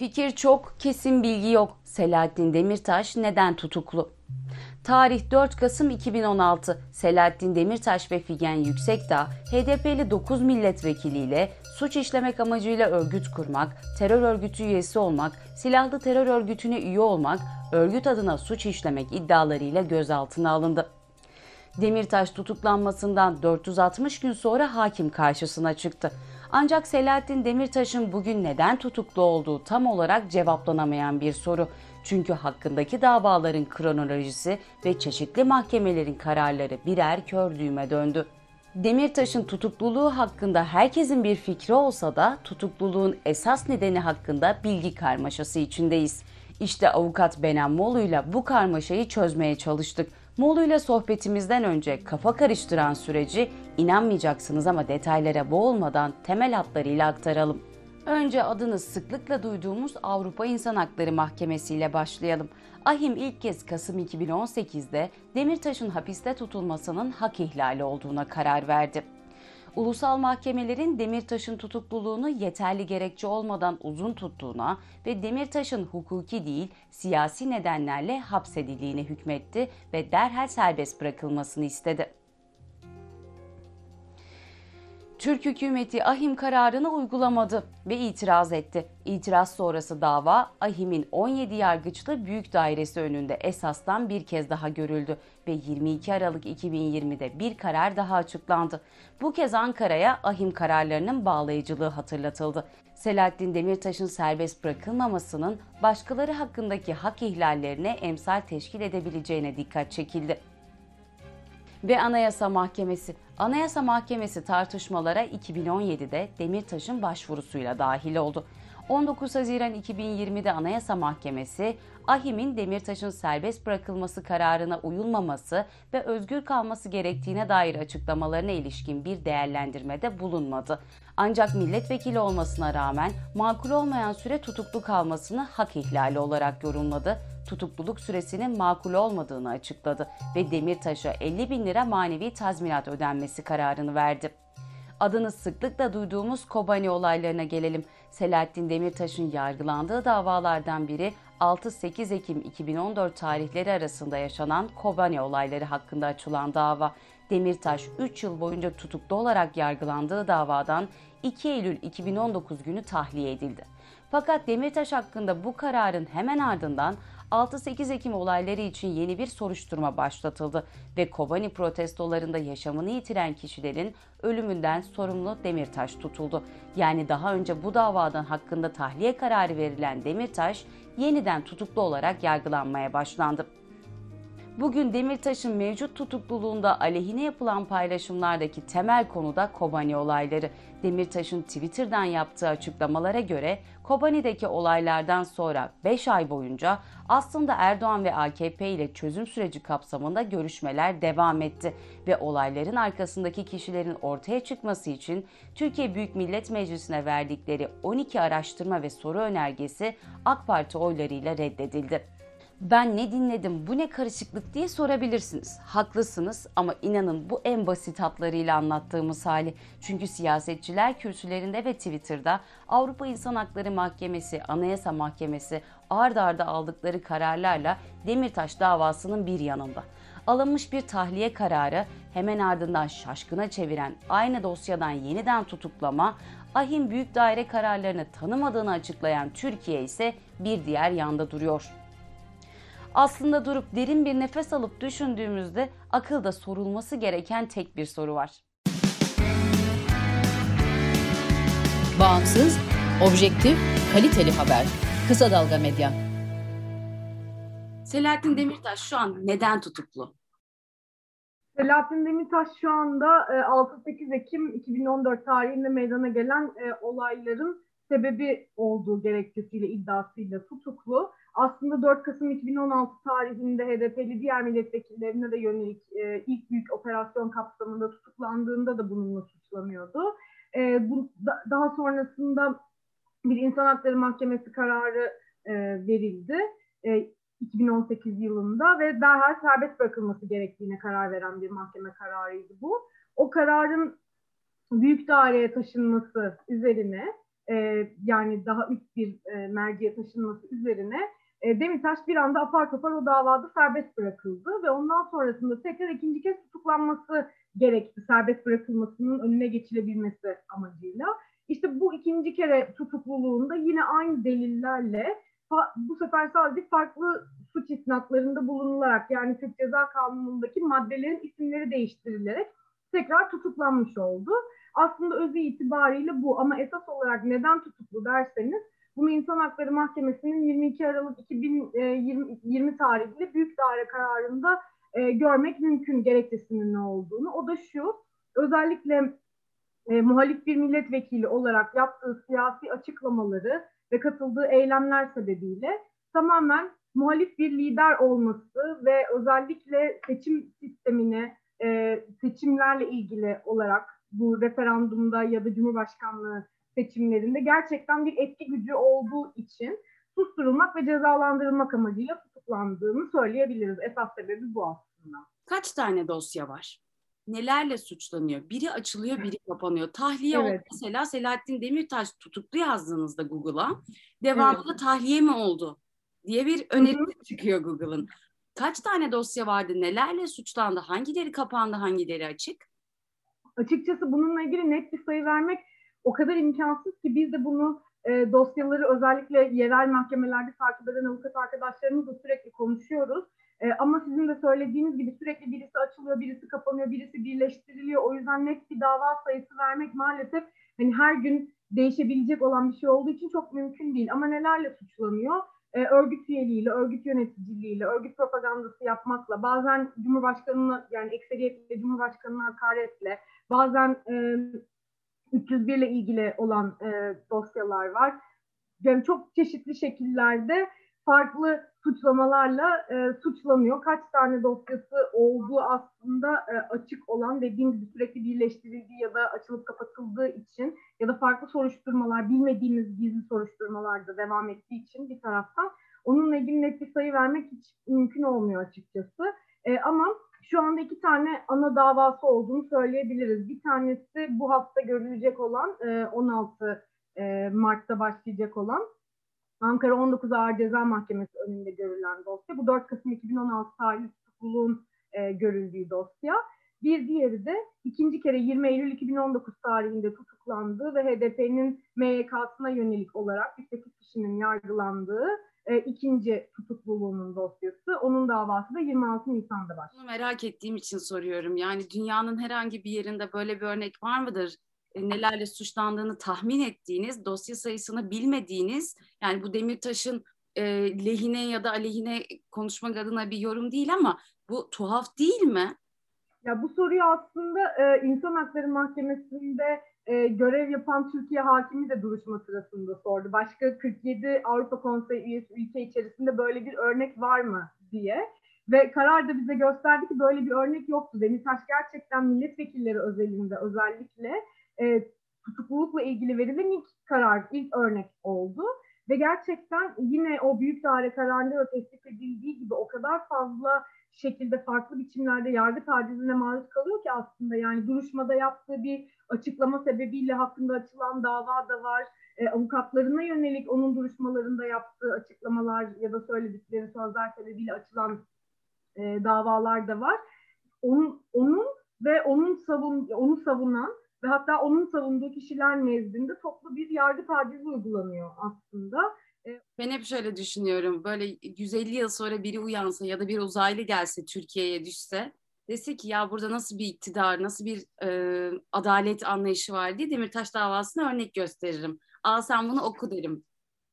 Fikir çok, kesin bilgi yok. Selahattin Demirtaş neden tutuklu? Tarih 4 Kasım 2016. Selahattin Demirtaş ve Figen Yüksekdağ, HDP'li 9 milletvekiliyle suç işlemek amacıyla örgüt kurmak, terör örgütü üyesi olmak, silahlı terör örgütüne üye olmak, örgüt adına suç işlemek iddialarıyla gözaltına alındı. Demirtaş tutuklanmasından 460 gün sonra hakim karşısına çıktı. Ancak Selahattin Demirtaş'ın bugün neden tutuklu olduğu tam olarak cevaplanamayan bir soru. Çünkü hakkındaki davaların kronolojisi ve çeşitli mahkemelerin kararları birer kör düğme döndü. Demirtaş'ın tutukluluğu hakkında herkesin bir fikri olsa da tutukluluğun esas nedeni hakkında bilgi karmaşası içindeyiz. İşte avukat Benem Molu'yla bu karmaşayı çözmeye çalıştık. Molu ile sohbetimizden önce kafa karıştıran süreci inanmayacaksınız ama detaylara boğulmadan temel hatlarıyla aktaralım. Önce adını sıklıkla duyduğumuz Avrupa İnsan Hakları Mahkemesi ile başlayalım. Ahim ilk kez Kasım 2018'de Demirtaş'ın hapiste tutulmasının hak ihlali olduğuna karar verdi. Ulusal mahkemelerin Demirtaş'ın tutukluluğunu yeterli gerekçe olmadan uzun tuttuğuna ve Demirtaş'ın hukuki değil siyasi nedenlerle hapsedildiğine hükmetti ve derhal serbest bırakılmasını istedi. Türk hükümeti Ahim kararını uygulamadı ve itiraz etti. İtiraz sonrası dava Ahim'in 17 yargıçlı büyük dairesi önünde esastan bir kez daha görüldü ve 22 Aralık 2020'de bir karar daha açıklandı. Bu kez Ankara'ya Ahim kararlarının bağlayıcılığı hatırlatıldı. Selahattin Demirtaş'ın serbest bırakılmamasının başkaları hakkındaki hak ihlallerine emsal teşkil edebileceğine dikkat çekildi ve Anayasa Mahkemesi. Anayasa Mahkemesi tartışmalara 2017'de Demirtaş'ın başvurusuyla dahil oldu. 19 Haziran 2020'de Anayasa Mahkemesi, Ahim'in Demirtaş'ın serbest bırakılması kararına uyulmaması ve özgür kalması gerektiğine dair açıklamalarına ilişkin bir değerlendirmede bulunmadı. Ancak milletvekili olmasına rağmen makul olmayan süre tutuklu kalmasını hak ihlali olarak yorumladı tutukluluk süresinin makul olmadığını açıkladı ve Demirtaş'a 50 bin lira manevi tazminat ödenmesi kararını verdi. Adını sıklıkla duyduğumuz Kobani olaylarına gelelim. Selahattin Demirtaş'ın yargılandığı davalardan biri 6-8 Ekim 2014 tarihleri arasında yaşanan Kobani olayları hakkında açılan dava. Demirtaş 3 yıl boyunca tutuklu olarak yargılandığı davadan 2 Eylül 2019 günü tahliye edildi. Fakat Demirtaş hakkında bu kararın hemen ardından 6-8 Ekim olayları için yeni bir soruşturma başlatıldı ve Kobani protestolarında yaşamını yitiren kişilerin ölümünden sorumlu Demirtaş tutuldu. Yani daha önce bu davadan hakkında tahliye kararı verilen Demirtaş yeniden tutuklu olarak yargılanmaya başlandı. Bugün Demirtaş'ın mevcut tutukluluğunda aleyhine yapılan paylaşımlardaki temel konu da Kobani olayları. Demirtaş'ın Twitter'dan yaptığı açıklamalara göre Kobani'deki olaylardan sonra 5 ay boyunca aslında Erdoğan ve AKP ile çözüm süreci kapsamında görüşmeler devam etti ve olayların arkasındaki kişilerin ortaya çıkması için Türkiye Büyük Millet Meclisi'ne verdikleri 12 araştırma ve soru önergesi AK Parti oylarıyla reddedildi ben ne dinledim bu ne karışıklık diye sorabilirsiniz. Haklısınız ama inanın bu en basit hatlarıyla anlattığımız hali. Çünkü siyasetçiler kürsülerinde ve Twitter'da Avrupa İnsan Hakları Mahkemesi, Anayasa Mahkemesi ard arda aldıkları kararlarla Demirtaş davasının bir yanında. Alınmış bir tahliye kararı hemen ardından şaşkına çeviren aynı dosyadan yeniden tutuklama, ahim büyük daire kararlarını tanımadığını açıklayan Türkiye ise bir diğer yanda duruyor. Aslında durup derin bir nefes alıp düşündüğümüzde akılda sorulması gereken tek bir soru var. Bağımsız, objektif, kaliteli haber. Kısa Dalga Medya. Selahattin Demirtaş şu an neden tutuklu? Selahattin Demirtaş şu anda 6-8 e, Ekim 2014 tarihinde meydana gelen e, olayların sebebi olduğu gerekçesiyle iddiasıyla tutuklu aslında 4 Kasım 2016 tarihinde HDP'li diğer milletvekillerine de yönelik e, ilk büyük operasyon kapsamında tutuklandığında da bununla suçlanıyordu. E, bu, da, daha sonrasında bir insan hakları mahkemesi kararı e, verildi. E, 2018 yılında ve derhal serbest bırakılması gerektiğine karar veren bir mahkeme kararıydı bu. O kararın büyük daireye taşınması üzerine e, yani daha üst bir e, merciye taşınması üzerine e, Demirtaş bir anda apar topar o davada serbest bırakıldı ve ondan sonrasında tekrar ikinci kez tutuklanması gerekti serbest bırakılmasının önüne geçilebilmesi amacıyla. İşte bu ikinci kere tutukluluğunda yine aynı delillerle bu sefer sadece farklı suç isnatlarında bulunularak yani Türk Ceza Kanunu'ndaki maddelerin isimleri değiştirilerek tekrar tutuklanmış oldu. Aslında özü itibariyle bu ama esas olarak neden tutuklu derseniz bunu İnsan Hakları Mahkemesi'nin 22 Aralık 2020 tarihli büyük daire kararında e, görmek mümkün gerekçesinin ne olduğunu. O da şu, özellikle e, muhalif bir milletvekili olarak yaptığı siyasi açıklamaları ve katıldığı eylemler sebebiyle tamamen muhalif bir lider olması ve özellikle seçim sistemine, e, seçimlerle ilgili olarak bu referandumda ya da Cumhurbaşkanlığı seçimlerinde gerçekten bir etki gücü olduğu için susturulmak ve cezalandırılmak amacıyla tutuklandığını söyleyebiliriz. Esas sebebi bu aslında. Kaç tane dosya var? Nelerle suçlanıyor? Biri açılıyor, biri kapanıyor. Tahliye evet. oldu mesela Selahattin Demirtaş tutuklu yazdığınızda Google'a devamlı evet. tahliye mi oldu diye bir öneri çıkıyor Google'ın. Kaç tane dosya vardı? Nelerle suçlandı? Hangileri kapandı, hangileri açık? Açıkçası bununla ilgili net bir sayı vermek o kadar imkansız ki biz de bunu e, dosyaları özellikle yerel mahkemelerde takip eden avukat arkadaşlarımızla sürekli konuşuyoruz. E, ama sizin de söylediğiniz gibi sürekli birisi açılıyor, birisi kapanıyor, birisi birleştiriliyor. O yüzden net bir dava sayısı vermek maalesef hani her gün değişebilecek olan bir şey olduğu için çok mümkün değil. Ama nelerle suçlanıyor? E, örgüt üyeliğiyle, örgüt yöneticiliğiyle, örgüt propagandası yapmakla, bazen Cumhurbaşkanı'na yani ekseriyetle Cumhurbaşkanı'na hakaretle, bazen e, 301 ile ilgili olan e, dosyalar var. Yani çok çeşitli şekillerde farklı suçlamalarla e, suçlanıyor. Kaç tane dosyası olduğu aslında e, açık olan dediğim gibi sürekli birleştirildiği ya da açılıp kapatıldığı için ya da farklı soruşturmalar bilmediğimiz gizli soruşturmalarda devam ettiği için bir taraftan onunla ilgili net bir sayı vermek hiç mümkün olmuyor açıkçası. E, ama şu anda iki tane ana davası olduğunu söyleyebiliriz. Bir tanesi bu hafta görülecek olan 16 e, e, Mart'ta başlayacak olan Ankara 19 Ağır Ceza Mahkemesi önünde görülen dosya. Bu 4 Kasım 2016 tarihli tutukluluğun e, görüldüğü dosya. Bir diğeri de ikinci kere 20 Eylül 2019 tarihinde tutuklandığı ve HDP'nin MYK'sına yönelik olarak 8 kişinin yargılandığı e, ikinci tutukluluğunun dosyası. Onun davası da 26 Nisan'da başlıyor. Merak ettiğim için soruyorum. Yani dünyanın herhangi bir yerinde böyle bir örnek var mıdır? E, nelerle suçlandığını tahmin ettiğiniz, dosya sayısını bilmediğiniz, yani bu Demirtaş'ın e, lehine ya da aleyhine konuşmak adına bir yorum değil ama bu tuhaf değil mi? Ya bu soruyu aslında e, İnsan Hakları Mahkemesi'nde e, görev yapan Türkiye hakimi de duruşma sırasında sordu. Başka 47 Avrupa Konseyi üyesi ülke içerisinde böyle bir örnek var mı diye. Ve karar da bize gösterdi ki böyle bir örnek yoktu. Demirtaş gerçekten milletvekilleri özelinde özellikle e, tutuklulukla ilgili verilen ilk karar, ilk örnek oldu. Ve gerçekten yine o büyük daire kararında da tespit edildiği gibi o kadar fazla şekilde farklı biçimlerde yargı tacizine maruz kalıyor ki aslında yani duruşmada yaptığı bir açıklama sebebiyle hakkında açılan dava da var. E, avukatlarına yönelik onun duruşmalarında yaptığı açıklamalar ya da söyledikleri sözler sebebiyle açılan e, davalar da var. Onun, onun ve onun savun onu savunan ve hatta onun savunduğu kişiler nezdinde toplu bir yargı tacizi uygulanıyor aslında. E, ben hep şöyle düşünüyorum. Böyle 150 yıl sonra biri uyansa ya da bir uzaylı gelse Türkiye'ye düşse dese ki ya burada nasıl bir iktidar, nasıl bir e, adalet anlayışı var diye Demirtaş davasına örnek gösteririm. Al sen bunu oku derim.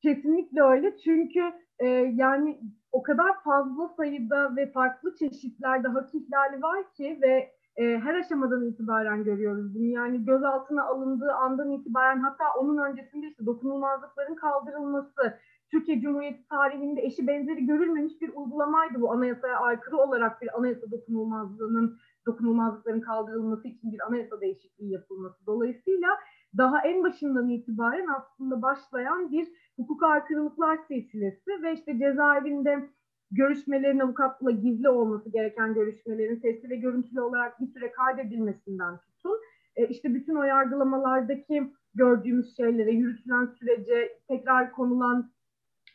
Kesinlikle öyle çünkü e, yani o kadar fazla sayıda ve farklı çeşitlerde hak ihlali var ki ve e, her aşamadan itibaren görüyoruz bunu. Yani gözaltına alındığı andan itibaren hatta onun öncesinde işte dokunulmazlıkların kaldırılması, Türkiye Cumhuriyeti tarihinde eşi benzeri görülmemiş bir uygulamaydı bu anayasaya aykırı olarak bir anayasa dokunulmazlığının dokunulmazlıkların kaldırılması için bir anayasa değişikliği yapılması. Dolayısıyla daha en başından itibaren aslında başlayan bir hukuk aykırılıklar silsilesi ve işte cezaevinde görüşmelerin avukatla gizli olması gereken görüşmelerin sesli ve görüntülü olarak bir süre kaydedilmesinden tutun. E, işte bütün o yargılamalardaki gördüğümüz şeylere, yürütülen sürece, tekrar konulan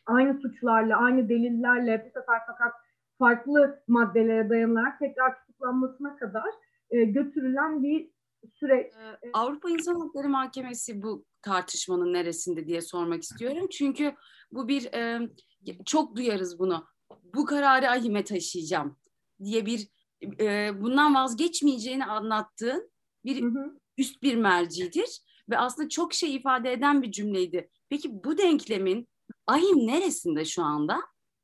aynı suçlarla, aynı delillerle bu sefer fakat farklı maddelere dayanarak tekrar tutuklanmasına kadar e, götürülen bir süreç. Ee, Avrupa İnsan Hakları Mahkemesi bu tartışmanın neresinde diye sormak istiyorum. Çünkü bu bir e, çok duyarız bunu. Bu kararı ahime taşıyacağım diye bir e, bundan vazgeçmeyeceğini anlattığın bir Hı hı. üst bir mercidir ve aslında çok şey ifade eden bir cümleydi. Peki bu denklemin ahim neresinde şu anda?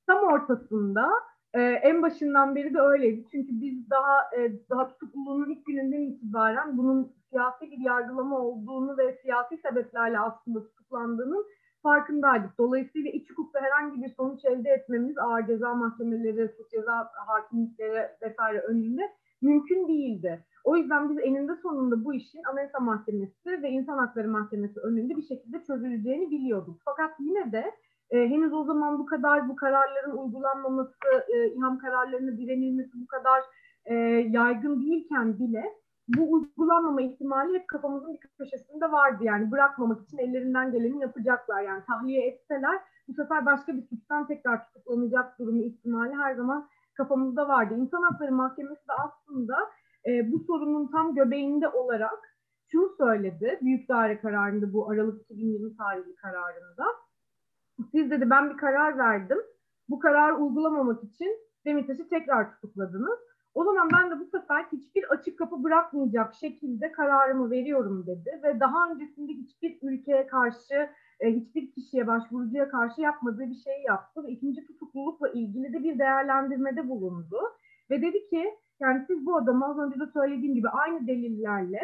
Tam ortasında e, en başından beri de öyleydi. Çünkü biz daha e, daha tutukluluğunun ilk gününden itibaren bunun siyasi bir yargılama olduğunu ve siyasi sebeplerle aslında tutuklandığının farkındaydık. Dolayısıyla iç hukukta herhangi bir sonuç elde etmemiz ağır ceza mahkemeleri, suç ceza hakimlikleri vesaire önünde mümkün değildi. O yüzden biz eninde sonunda bu işin Anayasa Mahkemesi ve İnsan Hakları Mahkemesi önünde bir şekilde çözüleceğini biliyorduk. Fakat yine de e, henüz o zaman bu kadar bu kararların uygulanmaması, e, İHAM kararlarına direnilmesi bu kadar e, yaygın değilken bile bu uygulanmama ihtimali hep kafamızın bir köşesinde vardı. Yani bırakmamak için ellerinden geleni yapacaklar. Yani tahliye etseler bu sefer başka bir suçtan tekrar tutuklanacak durumu ihtimali her zaman kafamızda vardı. İnsan Hakları Mahkemesi de aslında e, bu sorunun tam göbeğinde olarak şunu söyledi. Büyük daire kararında bu Aralık 2020 tarihli kararında. Siz dedi ben bir karar verdim. Bu kararı uygulamamak için Demirtaş'ı tekrar tutukladınız. O zaman ben de bu sefer hiçbir açık kapı bırakmayacak şekilde kararımı veriyorum dedi ve daha öncesinde hiçbir ülkeye karşı, e, hiçbir kişiye başvurucuya karşı yapmadığı bir şey yaptı ve ikinci tutuklulukla ilgili de bir değerlendirmede bulundu ve dedi ki yani siz bu adamı az önce de söylediğim gibi aynı delillerle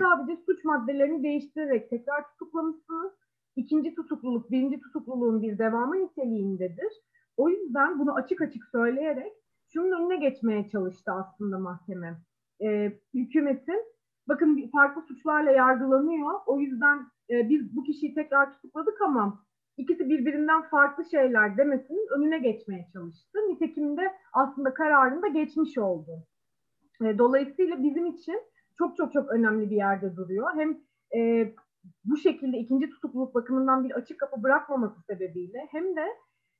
sadece suç maddelerini değiştirerek tekrar tutuklamışsınız. İkinci tutukluluk, birinci tutukluluğun bir devamı niteliğindedir. O yüzden bunu açık açık söyleyerek şunun önüne geçmeye çalıştı aslında mahkeme. Ee, hükümetin bakın farklı suçlarla yargılanıyor. O yüzden e, biz bu kişiyi tekrar tutukladık ama ikisi birbirinden farklı şeyler demesinin önüne geçmeye çalıştı. Nitekim de aslında kararında geçmiş oldu. E, dolayısıyla bizim için çok çok çok önemli bir yerde duruyor. Hem e, bu şekilde ikinci tutukluluk bakımından bir açık kapı bırakmaması sebebiyle hem de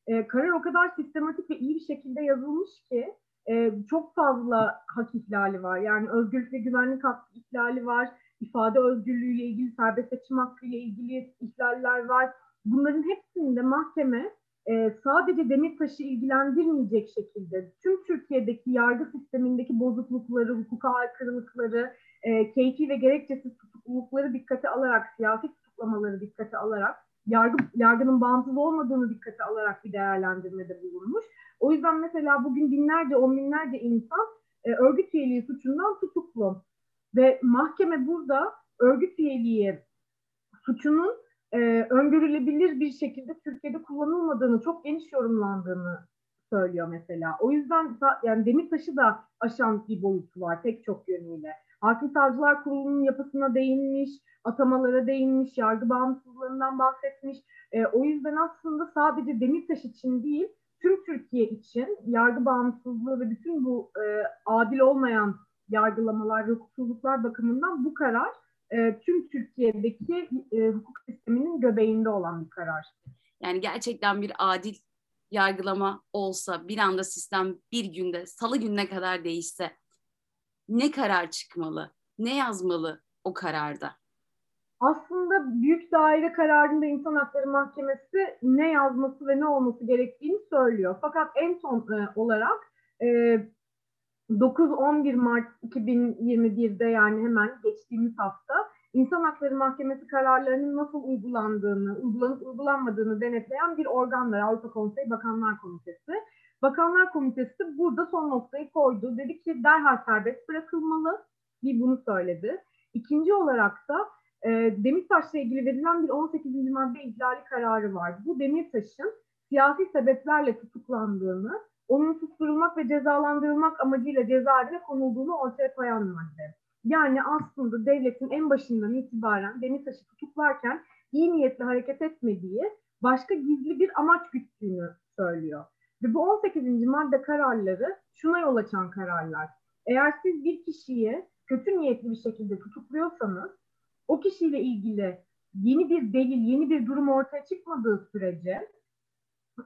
e, karar o kadar sistematik ve iyi bir şekilde yazılmış ki e, çok fazla hak ihlali var. Yani özgürlük ve güvenlik hakkı ihlali var. ifade özgürlüğüyle ilgili, serbest seçim hakkıyla ilgili ihlaller var. Bunların hepsinde mahkeme e, sadece Demirtaş'ı ilgilendirmeyecek şekilde tüm Türkiye'deki yargı sistemindeki bozuklukları, hukuka aykırılıkları, e, keyfi ve gerekçesiz tutuklulukları dikkate alarak, siyasi tutuklamaları dikkate alarak, yargı, yargının bağımsız olmadığını dikkate alarak bir değerlendirmede bulunmuş. O yüzden mesela bugün binlerce, on binlerce insan e, örgüt üyeliği suçundan tutuklu. Ve mahkeme burada örgüt üyeliği suçunun e, öngörülebilir bir şekilde Türkiye'de kullanılmadığını, çok geniş yorumlandığını söylüyor mesela. O yüzden yani Demirtaş'ı da aşan bir boyutu var pek çok yönüyle. Hakim Savcılar Kurulu'nun yapısına değinmiş, atamalara değinmiş, yargı bağımsızlığından bahsetmiş. E, o yüzden aslında sadece Demirtaş için değil, tüm Türkiye için yargı bağımsızlığı ve bütün bu e, adil olmayan yargılamalar ve hukuksuzluklar bakımından bu karar e, tüm Türkiye'deki e, hukuk sisteminin göbeğinde olan bir karar. Yani gerçekten bir adil yargılama olsa bir anda sistem bir günde salı gününe kadar değişse ne karar çıkmalı? Ne yazmalı o kararda? Aslında büyük daire kararında İnsan Hakları Mahkemesi ne yazması ve ne olması gerektiğini söylüyor. Fakat en son e, olarak e, 9-11 Mart 2021'de yani hemen geçtiğimiz hafta İnsan Hakları Mahkemesi kararlarının nasıl uygulandığını, uygulanıp uygulanmadığını denetleyen bir organ var Avrupa Konseyi Bakanlar Komitesi. Bakanlar Komitesi burada son noktayı koydu. Dedi ki derhal serbest bırakılmalı. Bir bunu söyledi. İkinci olarak da e, Demirtaş'la ilgili verilen bir 18. madde ihlali kararı var. Bu Demirtaş'ın siyasi sebeplerle tutuklandığını, onun susturulmak ve cezalandırılmak amacıyla cezaevine konulduğunu ortaya koyan madde. Yani aslında devletin en başından itibaren Demirtaş'ı tutuklarken iyi niyetle hareket etmediği, başka gizli bir amaç güttüğünü söylüyor. Ve bu 18. madde kararları şuna yol açan kararlar. Eğer siz bir kişiyi kötü niyetli bir şekilde tutukluyorsanız o kişiyle ilgili yeni bir delil, yeni bir durum ortaya çıkmadığı sürece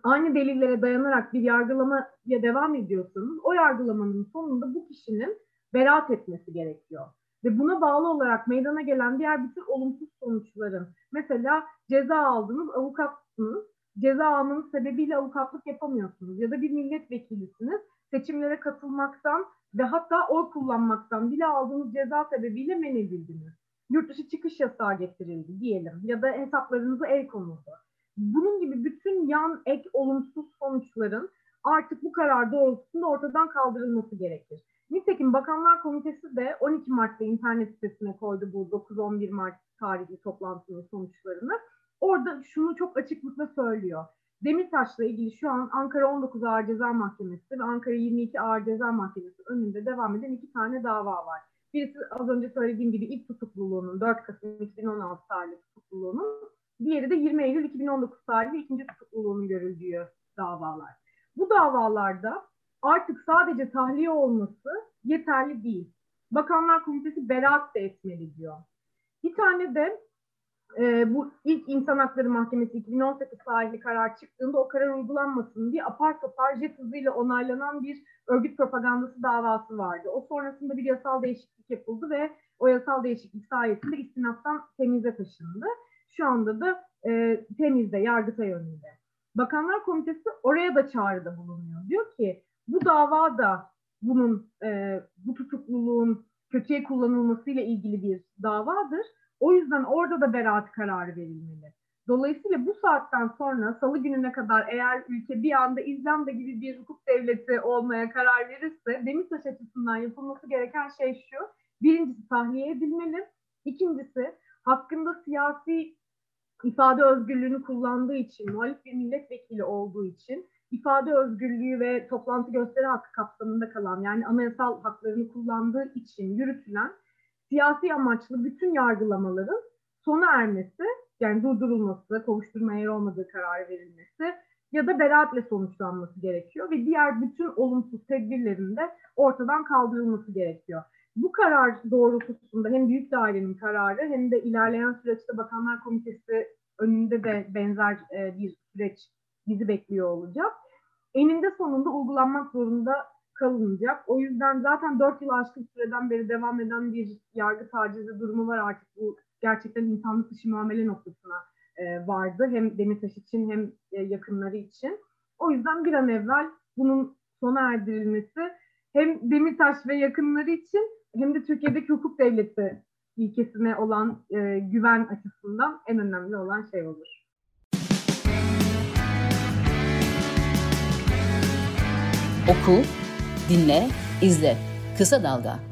aynı delillere dayanarak bir yargılamaya devam ediyorsanız o yargılamanın sonunda bu kişinin beraat etmesi gerekiyor. Ve buna bağlı olarak meydana gelen diğer bütün olumsuz sonuçların mesela ceza aldınız, avukatsınız, ceza almanız sebebiyle avukatlık yapamıyorsunuz ya da bir milletvekilisiniz, seçimlere katılmaktan ve hatta oy kullanmaktan bile aldığınız ceza sebebiyle men edildiniz. Yurt dışı çıkış yasağı getirildi diyelim ya da hesaplarınızı el konuldu. Bunun gibi bütün yan ek olumsuz sonuçların artık bu karar doğrultusunda ortadan kaldırılması gerekir. Nitekim Bakanlar Komitesi de 12 Mart'ta internet sitesine koydu bu 9-11 Mart tarihli toplantının sonuçlarını. Orada şunu çok açıklıkla söylüyor. Demirtaş'la ilgili şu an Ankara 19 Ağır Ceza Mahkemesi ve Ankara 22 Ağır Ceza Mahkemesi önünde devam eden iki tane dava var. Birisi az önce söylediğim gibi ilk tutukluluğunun 4 Kasım 2016 tarihli tutukluluğunun, diğeri de 20 Eylül 2019 tarihli ikinci tutukluluğunun görüldüğü davalar. Bu davalarda artık sadece tahliye olması yeterli değil. Bakanlar Komitesi beraat de etmeli diyor. Bir tane de e, bu ilk İnsan Hakları Mahkemesi 2018 tarihli karar çıktığında o karar uygulanmasın diye apar topar jet hızıyla onaylanan bir örgüt propagandası davası vardı. O sonrasında bir yasal değişiklik yapıldı ve o yasal değişiklik sayesinde istinaftan temize taşındı. Şu anda da e, temizde, yargıtay önünde. Bakanlar Komitesi oraya da çağrıda bulunuyor. Diyor ki bu dava da bunun e, bu tutukluluğun kötüye kullanılmasıyla ilgili bir davadır. O yüzden orada da beraat kararı verilmeli. Dolayısıyla bu saatten sonra salı gününe kadar eğer ülke bir anda İzlanda gibi bir hukuk devleti olmaya karar verirse Demirtaş açısından yapılması gereken şey şu. Birincisi tahliye edilmeli. İkincisi hakkında siyasi ifade özgürlüğünü kullandığı için, muhalif bir milletvekili olduğu için ifade özgürlüğü ve toplantı gösteri hakkı kapsamında kalan yani anayasal haklarını kullandığı için yürütülen siyasi amaçlı bütün yargılamaların sona ermesi, yani durdurulması, kovuşturma yer olmadığı karar verilmesi ya da beraatle sonuçlanması gerekiyor ve diğer bütün olumsuz tedbirlerin de ortadan kaldırılması gerekiyor. Bu karar doğrultusunda hem büyük dairenin kararı hem de ilerleyen süreçte Bakanlar Komitesi önünde de benzer e, bir süreç bizi bekliyor olacak. Eninde sonunda uygulanmak zorunda kalınacak. O yüzden zaten 4 yıl aşkın süreden beri devam eden bir yargı tacizi durumu var artık. Bu gerçekten insanlık dışı muamele noktasına e, vardı. Hem Demirtaş için hem e, yakınları için. O yüzden bir an evvel bunun sona erdirilmesi hem Demirtaş ve yakınları için hem de Türkiye'deki hukuk devleti ilkesine olan e, güven açısından en önemli olan şey olur. Oku, dinle, izle. Kısa Dalga.